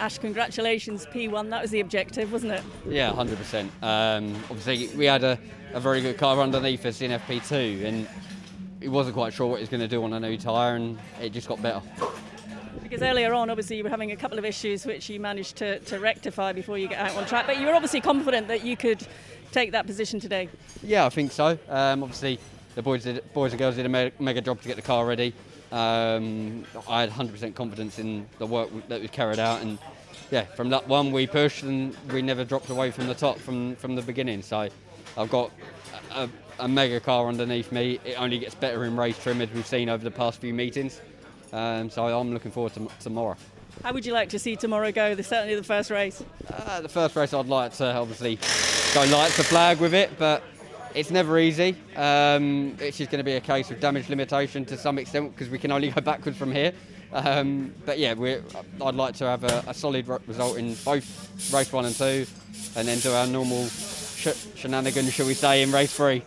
Ash, congratulations, P1. That was the objective, wasn't it? Yeah, 100%. Um, obviously, we had a, a very good car underneath us in FP2, and he wasn't quite sure what he was going to do on a new tyre, and it just got better. Because earlier on, obviously, you were having a couple of issues which you managed to, to rectify before you get out on track, but you were obviously confident that you could take that position today. Yeah, I think so. Um, obviously, the boys, did, boys and girls did a me- mega job to get the car ready. Um, I had 100% confidence in the work that was carried out, and yeah, from that one we pushed and we never dropped away from the top from, from the beginning. So I've got a, a mega car underneath me. It only gets better in race trim as we've seen over the past few meetings. Um, so I'm looking forward to tomorrow. How would you like to see tomorrow go? The, certainly the first race. Uh, the first race, I'd like to obviously go light the flag with it, but it's never easy. Um, it's just going to be a case of damage limitation to some extent because we can only go backwards from here. Um, but yeah, I'd like to have a, a, solid result in both race one and two, and then do our normal sh- shenanigans, shall we say, in race three.